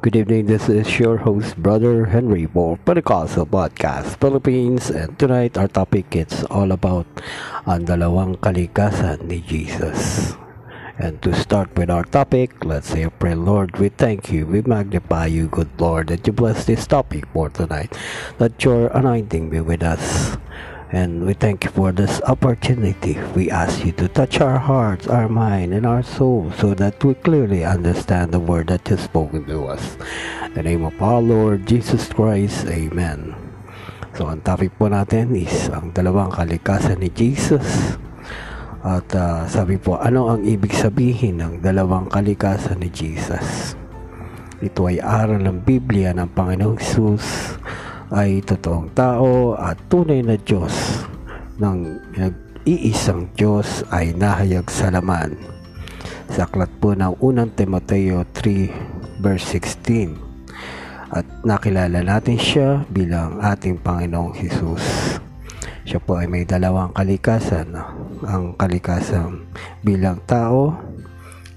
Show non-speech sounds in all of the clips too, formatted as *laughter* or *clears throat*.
Good evening, this is your host, Brother Henry for Pentecostal Podcast Philippines and tonight our topic is all about ang dalawang ni Jesus. And to start with our topic, let's say a prayer. Lord, we thank you, we magnify you, good Lord, that you bless this topic for tonight, that your anointing be with us. And we thank you for this opportunity. We ask you to touch our hearts, our mind, and our soul so that we clearly understand the word that is spoken to us. In the name of our Lord Jesus Christ, Amen. So, ang topic po natin is ang dalawang kalikasan ni Jesus. At uh, sabi po, ano ang ibig sabihin ng dalawang kalikasan ni Jesus? Ito ay aral ng Biblia ng Panginoong Jesus ay totoong tao at tunay na Diyos ng nag-iisang Diyos ay nahayag sa laman. Sa aklat po ng unang Timoteo 3 verse 16 at nakilala natin siya bilang ating Panginoong Hesus. Siya po ay may dalawang kalikasan. Ang kalikasan bilang tao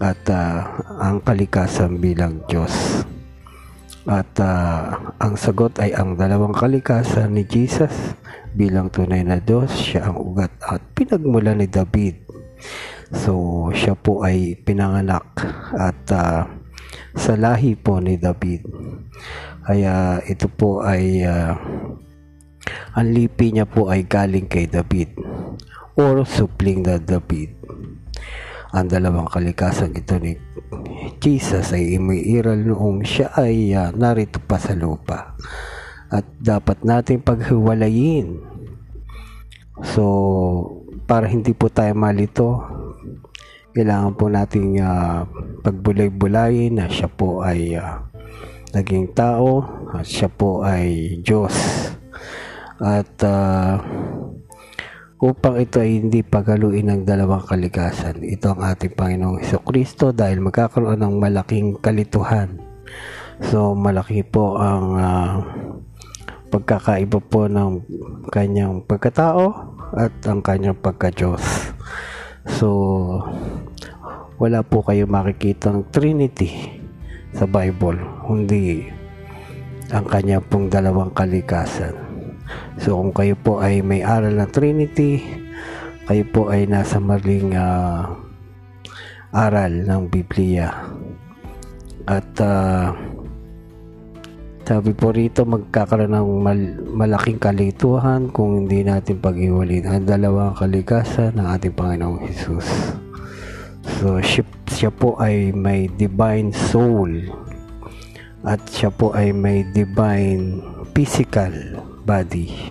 at uh, ang kalikasan bilang Diyos. At uh, ang sagot ay ang dalawang kalikasan ni Jesus bilang tunay na Diyos. Siya ang ugat at pinagmula ni David. So, siya po ay pinanganak at uh, sa lahi po ni David. Kaya ito po ay uh, ang lipi niya po ay galing kay David or supling na David. Ang dalawang kalikasan ito ni Jesus ay umiiral noong siya ay uh, narito pa sa lupa. At dapat nating paghiwalayin. So, para hindi po tayo malito, kailangan po nating uh, pagbulay-bulayin na siya po ay uh, naging tao at siya po ay Diyos. At uh, upang ito ay hindi pagaluin ng dalawang kalikasan. Ito ang ating Panginoong Heso Kristo dahil magkakaroon ng malaking kalituhan. So malaki po ang uh, pagkakaiba po ng kanyang pagkatao at ang kanyang pagka-Diyos. So wala po kayo makikitang Trinity sa Bible, hindi ang kanya pong dalawang kalikasan. So kung kayo po ay may aral ng Trinity, kayo po ay nasa maling uh, aral ng Biblia. At uh, sabi po rito magkakaroon ng mal- malaking kalituhan kung hindi natin pag-iwalin ang dalawang kalikasan ng ating Panginoong Jesus. So siya, siya po ay may divine soul at siya po ay may divine physical body.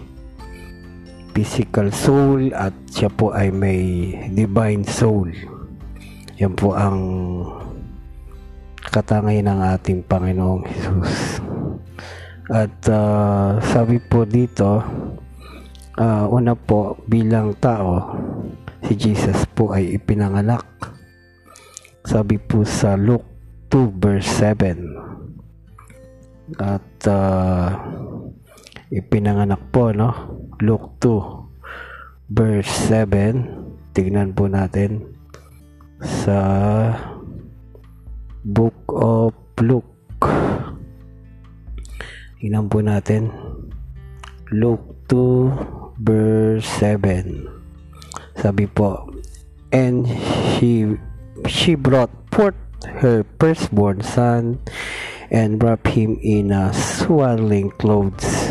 Physical soul at siya po ay may divine soul. Yan po ang katangay ng ating Panginoong Jesus. At uh, sabi po dito uh, una po bilang tao si Jesus po ay ipinanganak. Sabi po sa Luke 2 verse 7 at uh, ipinanganak po no? Luke 2 verse 7 tignan po natin sa book of Luke. Tignan po natin. Luke 2 verse 7 sabi po and she she brought forth her firstborn son and wrapped him in a swaddling clothes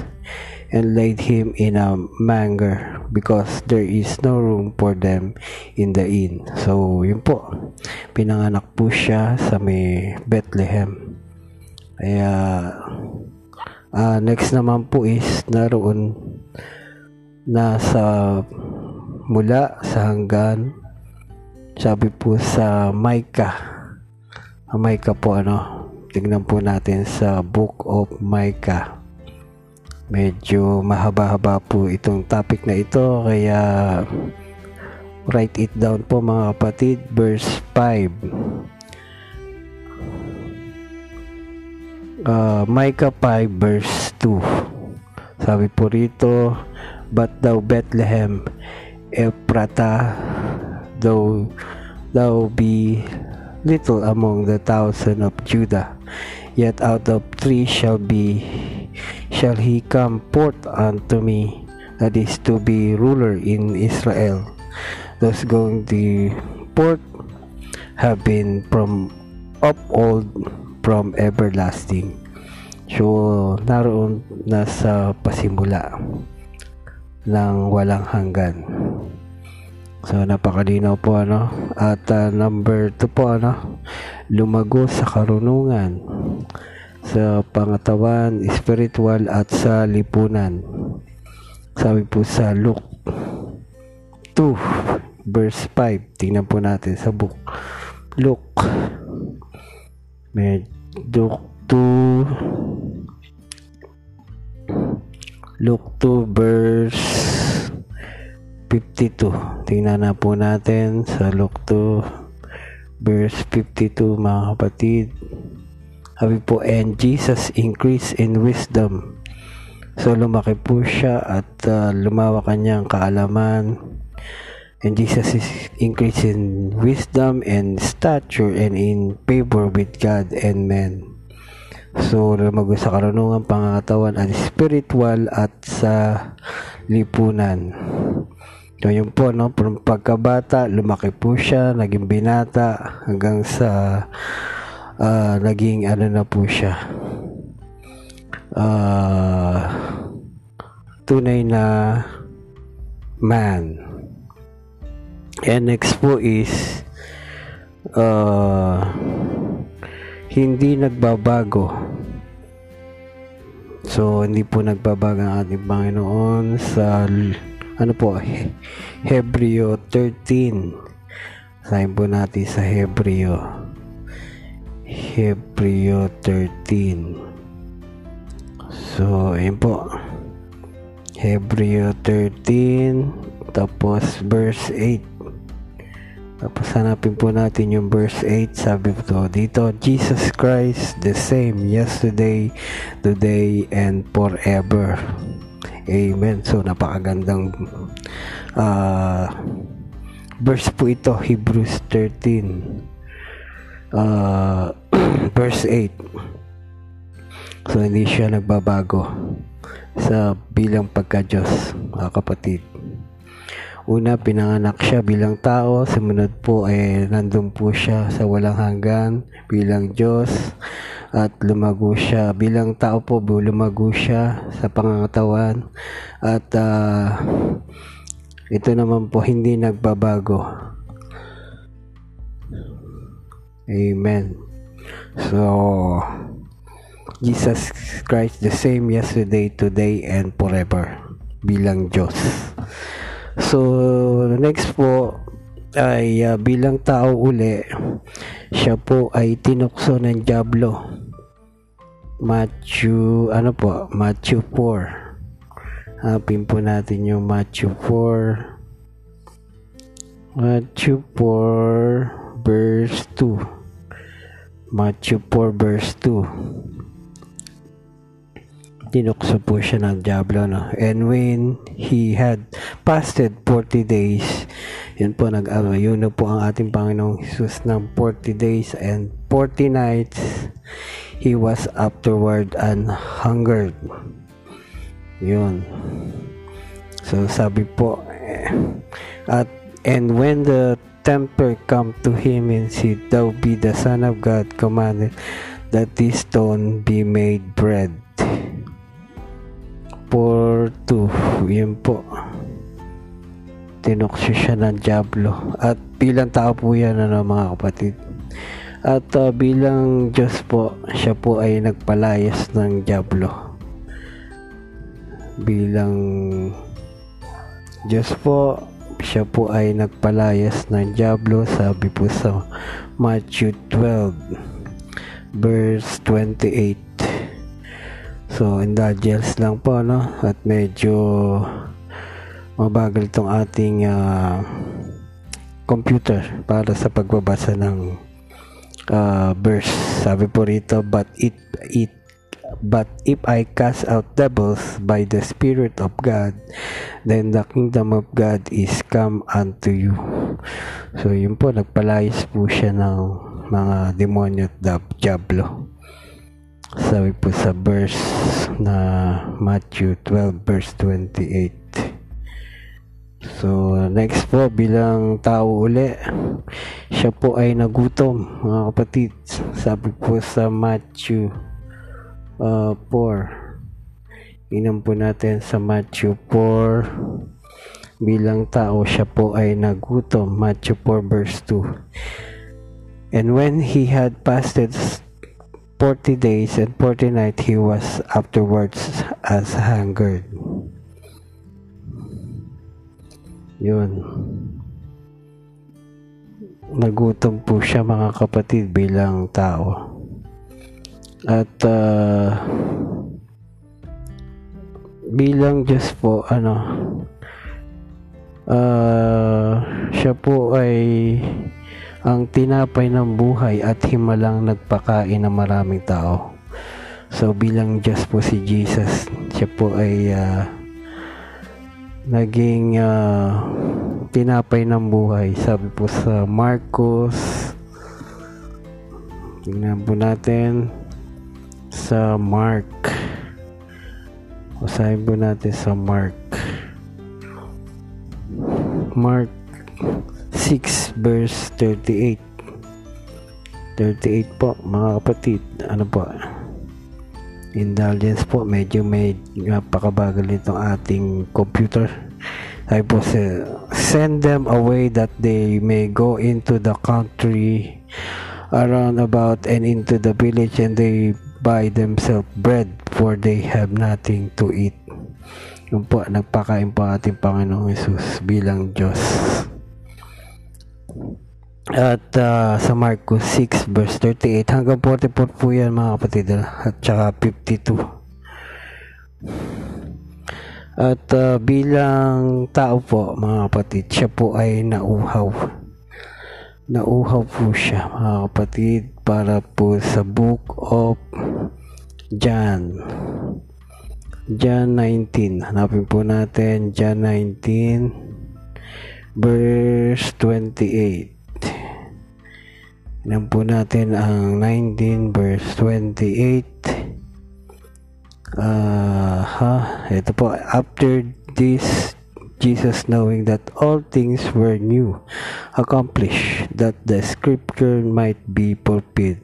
and laid him in a manger because there is no room for them in the inn. So, yun po. Pinanganak po siya sa may Bethlehem. Kaya, uh, next naman po is naroon nasa mula sa hanggan sabi po sa Micah Micah po ano tignan po natin sa book of Micah medyo mahaba-haba po itong topic na ito. Kaya write it down po mga kapatid. Verse 5 uh, Micah 5 verse 2 sabi po rito but thou Bethlehem Ephrata though thou be little among the thousand of Judah Yet out of three shall be shall he come forth unto me, that is to be ruler in Israel. Those going to forth have been from of old from everlasting. So, naroon na sa pasimula ng walang hanggan. So, napakalinaw po, ano? At uh, number 2 po, ano? Lumago sa karunungan, sa pangatawan, spiritual, at sa lipunan. Sabi po sa Luke 2, verse 5. Tingnan po natin sa book. Luke. Med Luke 2 Luke 2 verse 52. Tingnan na po natin sa Luke 2 verse 52 mga kapatid. Sabi po, and Jesus increased in wisdom. So lumaki po siya at uh, lumawak kanyang kaalaman. And Jesus is increased in wisdom and stature and in favor with God and men. So, lumago sa karunungan, pangangatawan at spiritual at sa lipunan. So yun po, no, pagkabata, lumaki po siya, naging binata, hanggang sa uh, naging ano na po siya. Uh, tunay na man. And next po is uh, hindi nagbabago. So, hindi po nagbabago ang ating Panginoon sa ano po, Hebreo 13. Sayin po natin sa Hebreo. Hebreo 13. So, ayun po. Hebreo 13, tapos verse 8. Tapos hanapin po natin yung verse 8. Sabi po dito, Jesus Christ the same yesterday, today, and forever. Amen. So, napakagandang uh, verse po ito, Hebrews 13, uh, *clears throat* verse 8. So, hindi siya nagbabago sa bilang pagka-Diyos, mga kapatid. Una, pinanganak siya bilang tao. Sumunod po ay eh, nandun po siya sa walang hanggan bilang Diyos at lumago siya bilang tao po lumago siya sa pangangatawan at uh, ito naman po hindi nagbabago amen. So Jesus Christ the same yesterday today and forever bilang Diyos. So next po ay uh, bilang tao uli siya po ay tinukso ng Diablo. Matthew ano po? Matthew 4 hanapin po natin yung Matthew 4 Matthew 4 verse 2 Matthew 4 verse 2 tinukso po siya ng Diablo no? and when he had fasted 40 days yun po, nag-ayuno po ang ating Panginoong Jesus ng 40 days and 40 nights. He was afterward and hungered. Yun. So, sabi po, eh, at and when the tempter come to him and said, Thou be the Son of God, commanded that this stone be made bread. For two, yun po. Tinuksyo siya ng Diablo. At bilang tao po yan ano mga kapatid? At uh, bilang Diyos po siya po ay nagpalayas ng Diablo. Bilang Diyos po siya po ay nagpalayas ng Diablo sabi po sa Matthew 12 verse 28 so indulgence lang po no at medyo mabagal itong ating uh, computer para sa pagbabasa ng uh, verse. Sabi po rito, but it, it But if I cast out devils by the Spirit of God, then the kingdom of God is come unto you. So, yun po, nagpalayas po siya ng mga demonyo at diablo. Sabi po sa verse na Matthew 12 verse 28. So, next po, bilang tao uli, siya po ay nagutom, mga kapatid. Sabi po sa Matthew uh, 4. Inan po natin sa Matthew 4. Bilang tao, siya po ay nagutom. Matthew 4 verse 2. And when he had fasted 40 days and 40 nights, he was afterwards as hungered. Yun. Nagutom po siya mga kapatid bilang tao. At uh, bilang Diyos po, ano, uh, siya po ay ang tinapay ng buhay at himalang nagpakain ng maraming tao. So bilang Diyos po si Jesus, siya po ay uh, naging uh, tinapay ng buhay. Sabi po sa Marcos, tingnan po natin sa Mark. Usahin po natin sa Mark. Mark 6 verse 38. 38 po mga kapatid. Ano po? indulgence po medyo may napakabagal itong ating computer ay po send them away that they may go into the country around about and into the village and they buy themselves bread for they have nothing to eat. Yun po nagpakain po ating Panginoong Yesus bilang Diyos. At uh, sa Marcos 6 verse 38 hanggang 44 po yan mga kapatid at saka 52 at uh, bilang tao po mga kapatid siya po ay nauhaw nauhaw po siya mga kapatid para po sa book of John John 19 hanapin po natin John 19 verse 28 Tignan po natin ang 19 verse 28. Uh, ha, ito po. After this, Jesus knowing that all things were new, accomplished, that the scripture might be fulfilled.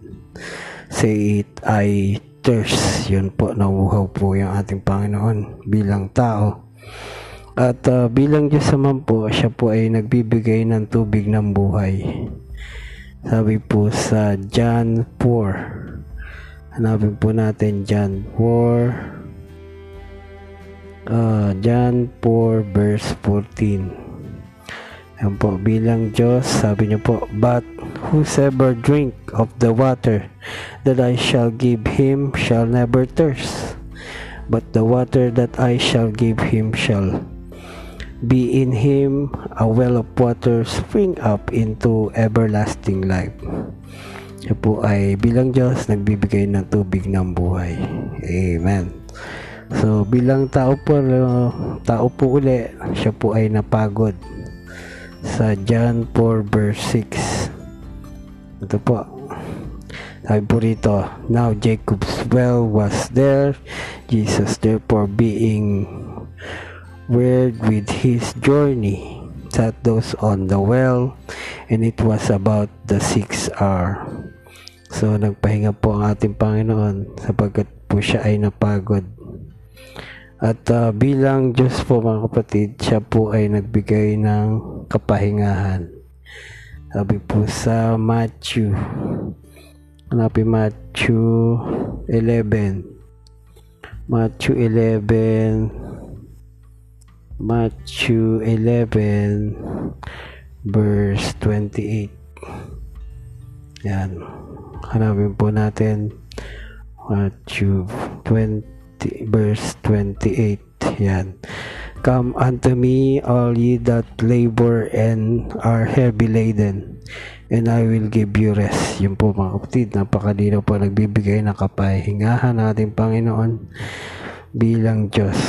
Say it, I thirst. Yun po, nauhaw po yung ating Panginoon bilang tao. At uh, bilang Diyos naman po, siya po ay nagbibigay ng tubig ng buhay. Sabi po sa John 4. Hanapin po natin John 4. Uh, John 4 verse 14. Yan po, bilang Diyos, sabi niyo po, But whosoever drink of the water that I shall give him shall never thirst. But the water that I shall give him shall be in him a well of water spring up into everlasting life. Siya po ay bilang Diyos nagbibigay ng tubig ng buhay. Amen. So bilang tao po, tao po uli, siya po ay napagod sa John 4 verse 6. Ito po. Sabi po rito, Now Jacob's well was there, Jesus therefore being word with his journey sat those on the well and it was about the 6 hour so nagpahinga po ang ating Panginoon sapagkat po siya ay napagod at uh, bilang Diyos po mga kapatid siya po ay nagbigay ng kapahingahan. Sabi po sa Matthew hanapin Matthew 11 Matthew 11 Matthew 11 verse 28 yan. Hanapin po natin Matthew 20 verse 28 yan Come unto me all ye that labor and are heavy laden and I will give you rest. Yun po mga kapatid, napakalinaw po nagbibigay ng kapahingahan nating Panginoon bilang Diyos.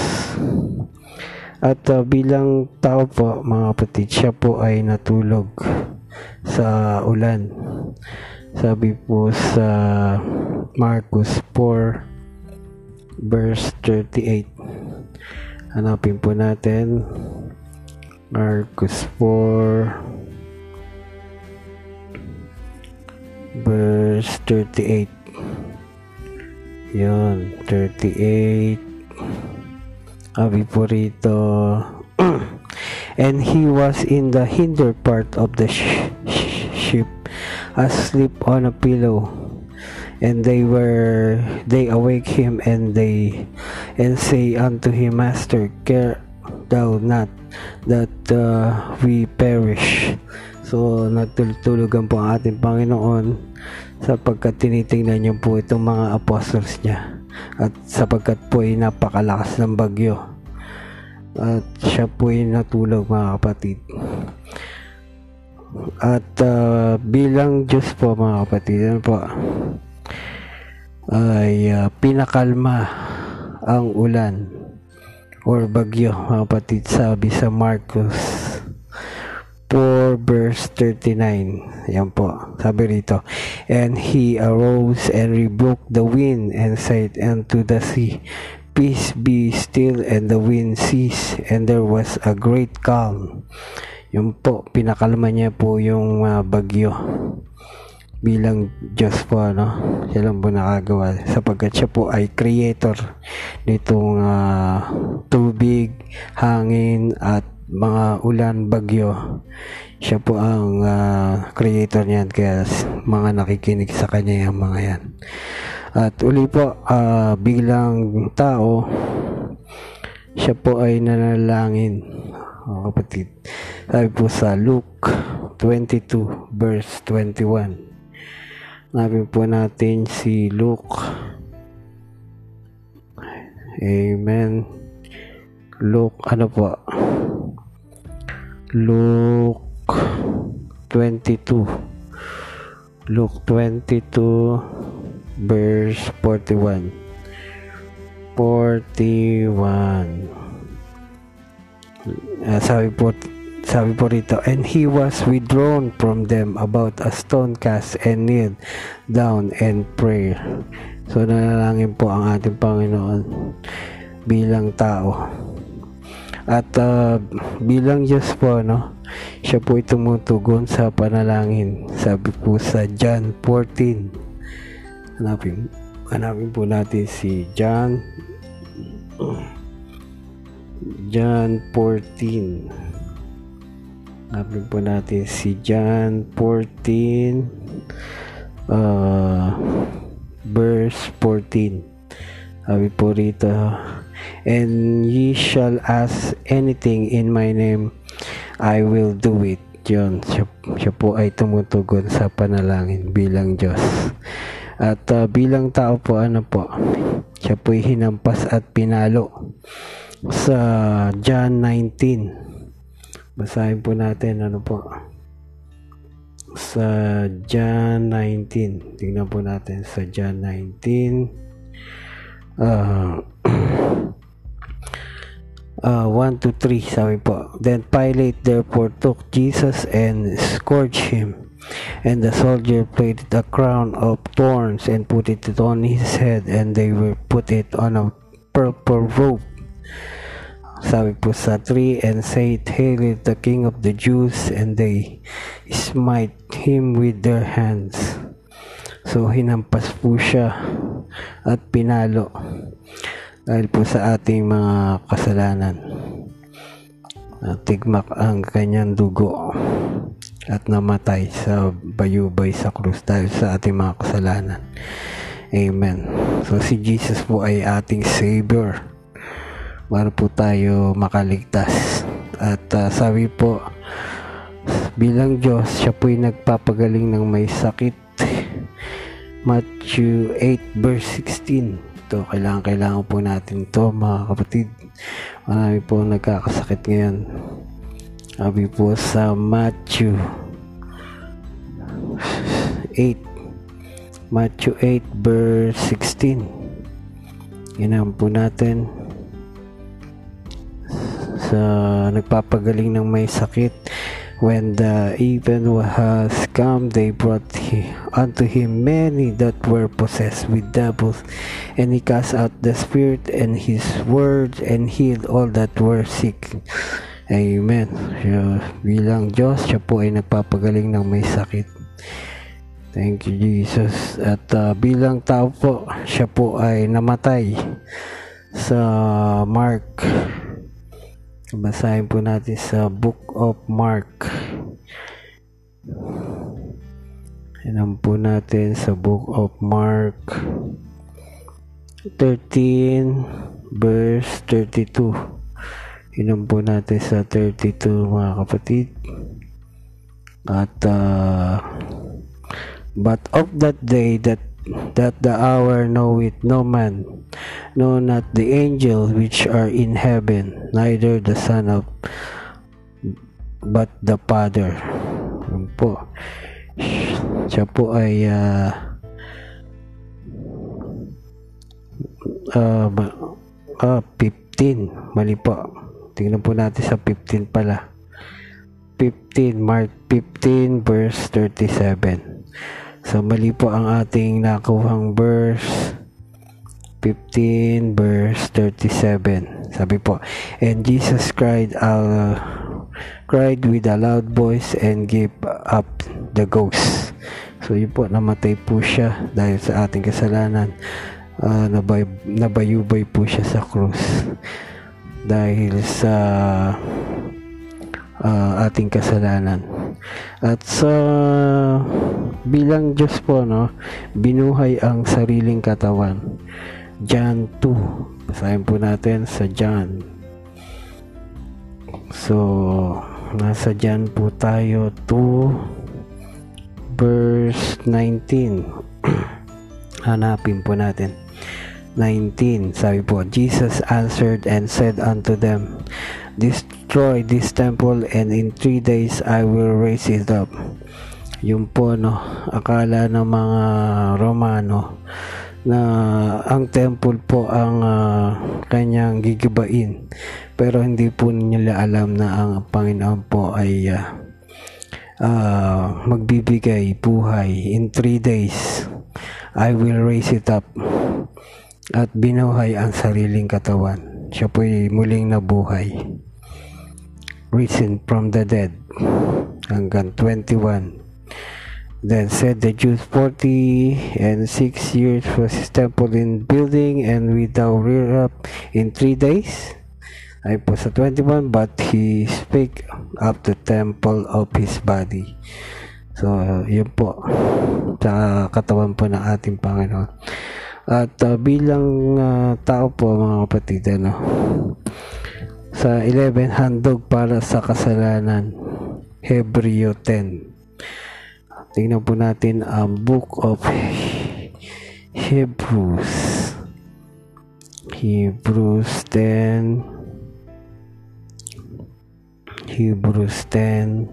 At uh, bilang tao po, mga kapatid, siya po ay natulog. sa ulan. Sabi po sa Marcos 4 verse 38. Hanapin po natin. Marcos 4 verse 38 yun 38 sabi po rito. *clears throat* And he was in the hinder part of the sh- sh- ship asleep on a pillow and they were they awake him and they and say unto him master care thou not that uh, we perish? So nagtulugan po ang ating Panginoon sapagkat tinitingnan niyo po itong mga apostles niya at sapagkat po ay napakalakas ng bagyo at siya po ay natulog mga kapatid. At uh, bilang Diyos po mga kapatid yan po ay uh, pinakalma ang ulan or bagyo mga kapatid sabi sa Marcos 4 verse 39 yan po sabi rito and he arose and rebuked the wind and said unto the sea peace be still and the wind cease and there was a great calm. Yun po pinakalma niya po yung uh, bagyo bilang Diyos po ano siya lang po nakagawa sapagkat siya po ay creator nitong uh, tubig hangin at mga ulan bagyo siya po ang uh, creator niyan kaya mga nakikinig sa kanya yung mga yan at uli po, uh, biglang tao, siya po ay nanalangin. Oh, kapatid. Sabi po sa Luke 22 verse 21. Nabi po natin si Luke. Amen. Luke, ano po? Luke 22. Luke 22 verse 41 41 uh, sabi po sabi po rito and he was withdrawn from them about a stone cast and kneeled down and pray so nanalangin po ang ating Panginoon bilang tao. At uh, bilang Diyos po no siya po tumutugon sa panalangin. Sabi po sa John 14 hanapin hanapin po natin si John. John 14 hanapin po natin si John 14 uh, verse 14 sabi po rito and ye shall ask anything in my name I will do it. Yun siya, siya po ay tumutugon sa panalangin bilang Diyos. At uh, bilang tao po, ano po, siya po'y hinampas at pinalo sa John 19. Basahin po natin, ano po, sa John 19. Tingnan po natin sa John 19. Uh, uh, 1 to 3 sabi po then Pilate therefore took Jesus and scourged him And the soldier placed a crown of thorns and put it on his head, and they will put it on a purple robe. Sabi po sa 3, and say, Hail the King of the Jews, and they smite him with their hands. So, hinampas po siya at pinalo dahil po sa ating mga kasalanan. Tigmak ang kanyang dugo at namatay sa bayubay sa krus dahil sa ating mga kasalanan. Amen. So si Jesus po ay ating Savior para po tayo makaligtas. At uh, sabi po, bilang Diyos, siya po ay nagpapagaling ng may sakit. Matthew 8 verse 16. Ito, kailangan, kailangan po natin to mga kapatid. Marami po nagkakasakit ngayon. Sabi po sa Matthew 8 Matthew 8 verse 16 Ginahan po natin sa nagpapagaling ng may sakit When the even has come, they brought he, unto him many that were possessed with devils, and he cast out the spirit and his word and healed all that were sick. Amen. So, bilang Diyos, siya po ay nagpapagaling ng may sakit. Thank you, Jesus. At uh, bilang tao po, siya po ay namatay sa Mark Basahin po natin sa Book of Mark. Alam po natin sa Book of Mark 13 verse 32. Inom po natin sa 32 mga kapatid. At uh, but of that day that that the hour knoweth no man, no not the angel which are in heaven, neither the Son of but the Father. Yun po. Siya po ay uh, uh, uh, 15. Mali po. Tingnan po natin sa 15 pala. 15, Mark 15 verse 37. So mali po ang ating nakuhang verse 15 verse 37. Sabi po, And Jesus cried out, cried with a loud voice and gave up the ghost. So yun po, namatay po siya dahil sa ating kasalanan. Uh, nabay, nabayubay po siya sa krus dahil sa uh, ating kasalanan. At sa bilang Diyos po, no, binuhay ang sariling katawan. John 2. Basahin po natin sa John. So, nasa John po tayo 2 verse 19. *clears throat* Hanapin po natin. 19. Sabi po, Jesus answered and said unto them, destroy this temple and in three days I will raise it up. Yung po no, akala ng mga Romano na ang temple po ang uh, kanyang gigibain. Pero hindi po nila alam na ang Panginoon po ay uh, uh, magbibigay buhay in three days. I will raise it up at binuhay ang sariling katawan. Siya po'y muling nabuhay risen from the dead. Hanggang 21. Then said the Jews, 40 and 6 years was his temple in building, and we thou rear up in 3 days. Ay po sa 21, but he spake up the temple of his body. So, yun po. Sa katawan po ng ating Panginoon. At uh, bilang uh, tao po mga kapatid, ano, sa 11 handog para sa kasalanan Hebreo 10 tingnan po natin ang book of Hebrews. Hebrews 10 Hebrews 10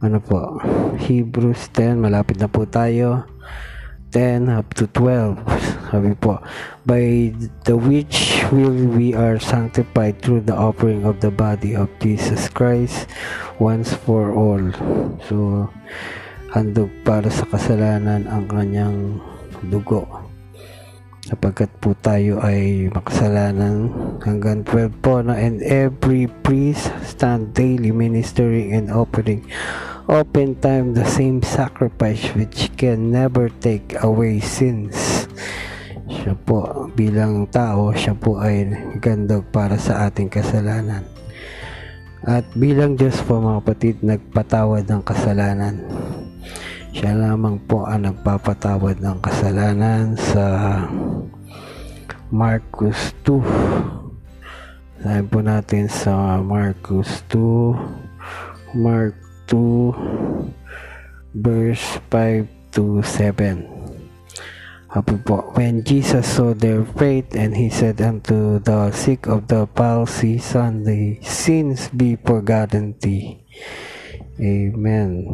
ano po? Hebrews 10 malapit na po tayo. 10 up to 12. Sabi po, by the which will we are sanctified through the offering of the body of Jesus Christ once for all. So, handog para sa kasalanan ang kanyang dugo. Sapagkat po tayo ay makasalanan hanggang 12 po na and every priest stand daily ministering and offering oftentimes the same sacrifice which can never take away sins. Siya po, bilang tao, siya po ay gandog para sa ating kasalanan. At bilang Diyos po mga kapatid, nagpatawad ng kasalanan. Siya lamang po ang nagpapatawad ng kasalanan sa Marcus 2. Sabi po natin sa Marcus 2, Mark 2 verse 5 to 7. Happy po. When Jesus saw their faith and he said unto the sick of the palsy, Son, the sins be forgotten thee. Amen.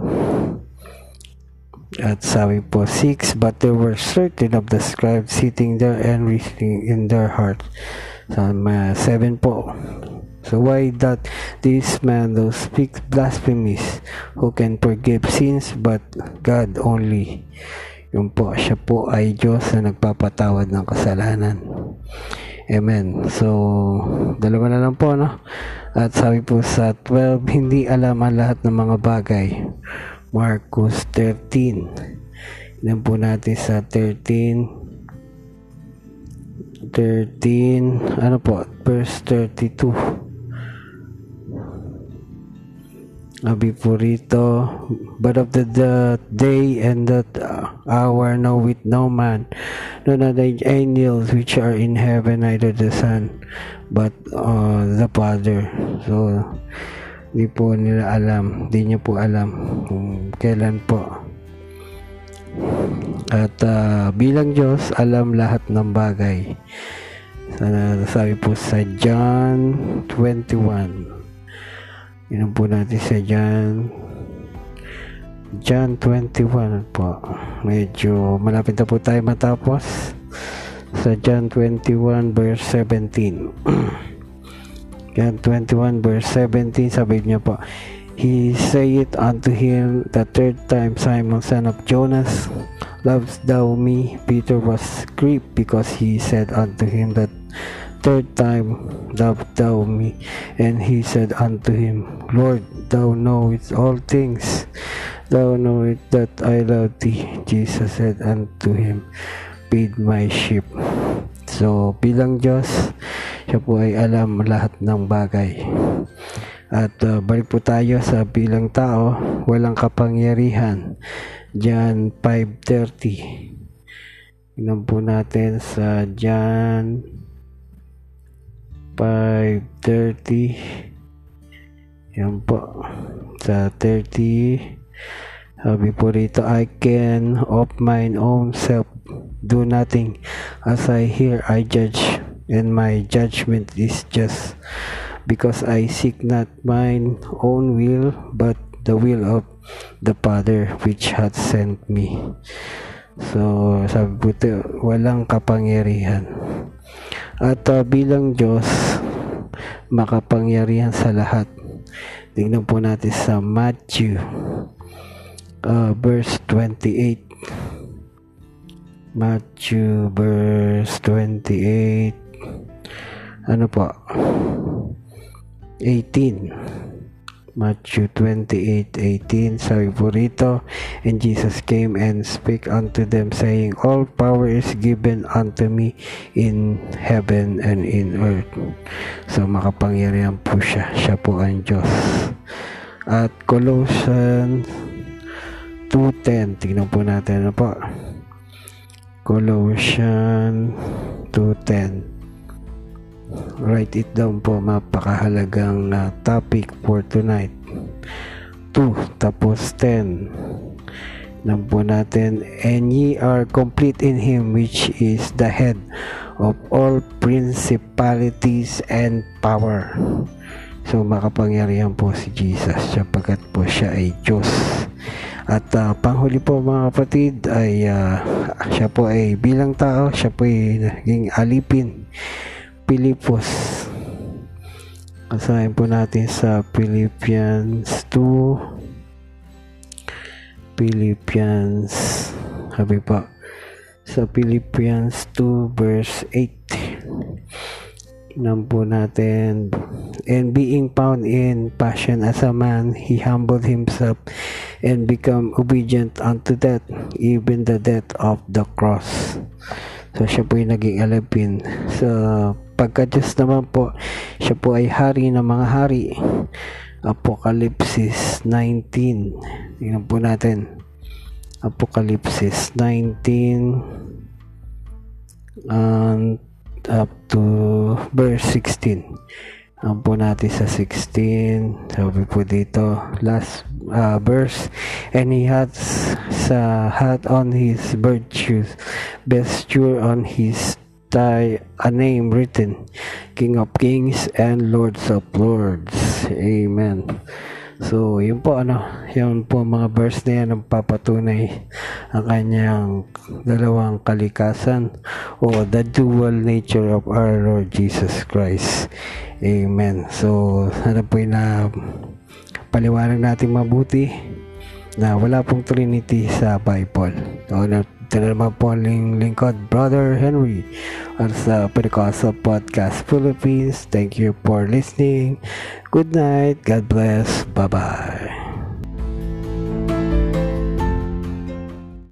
At sabi po, 6, But there were certain of the scribes sitting there and reasoning in their hearts. Sa so, 7 po, So why that this man thou speaks blasphemies, who can forgive sins but God only? Yun po, siya po ay Diyos na nagpapatawad ng kasalanan. Amen. So, dalawa na lang po, no? At sabi po sa 12, hindi alam ang lahat ng mga bagay. Marcos 13. Yan po natin sa 13. 13, ano po, verse 32. Sabi po rito, but of the, the day and that hour knoweth no man, no not the angels which are in heaven, neither the Son, but uh, the Father. So, hindi po nila alam, hindi niya po alam kung kailan po. At uh, bilang Diyos, alam lahat ng bagay. Sabi po sa John 21, Inom po natin sa John John 21 po. Medyo malapit na po tayo matapos. Sa John 21 verse 17. *clears throat* John 21 verse 17 sabi niya po, He said unto him the third time, Simon son of Jonas, lovest thou me? Peter was grieved because he said unto him that third time loved thou me? And he said unto him, Lord, thou knowest all things. Thou knowest that I love thee. Jesus said unto him, Feed my sheep. So, bilang Diyos, siya po ay alam lahat ng bagay. At uh, balik po tayo sa bilang tao, walang kapangyarihan. John 5.30. Inan po natin sa John 5.30 yan po sa 30 sabi po rito I can of mine own self do nothing as I hear I judge and my judgment is just because I seek not mine own will but the will of the Father which hath sent me so sabi po ito walang kapangyarihan at uh, bilang Diyos, makapangyarihan sa lahat. Tingnan po natin sa Matthew uh, verse 28. Matthew verse 28. Ano po? 18. Matthew 28:18 sabi po rito. And Jesus came and spake unto them saying all power is given unto me in heaven and in earth. So makapangyarihan po siya. Siya po ang Diyos. At Colossians 2.10 tignan po natin ano po? Colossians 2.10 write it down po mapakahalagang uh, topic for tonight. 2 tapos 10 nang po natin and ye are complete in him which is the head of all principalities and power. So makapangyarihan po si Jesus sapagkat po siya ay Diyos. At uh, panghuli po mga kapatid ay uh, siya po ay bilang tao siya po ay naging alipin Pilipos. Kasahin po natin sa Philippians 2. Philippians. Sabi pa. Sa Philippians 2 verse 8. Nan po natin. And being found in passion as a man, he humbled himself and become obedient unto death, even the death of the cross. So siya po yung naging alapin. So pagka Diyos naman po, siya po ay hari ng mga hari. Apokalipsis 19. Tingnan po natin. Apokalipsis 19 and up to verse 16. Ang po natin sa 16. Sabi po dito, last uh, verse. And he had sa hat on his virtues, vesture on his thigh a name written, King of Kings and Lords of Lords. Amen. So, yun po ano, yun po mga verse na yan ang papatunay ang kanyang dalawang kalikasan o the dual nature of our Lord Jesus Christ. Amen. So, sana po na paliwanag natin mabuti na wala pong Trinity sa Bible. So, ito na naman po ang lingkod, Brother Henry, at sa Pentecostal Podcast Philippines. Thank you for listening. Good night. God bless. Bye-bye.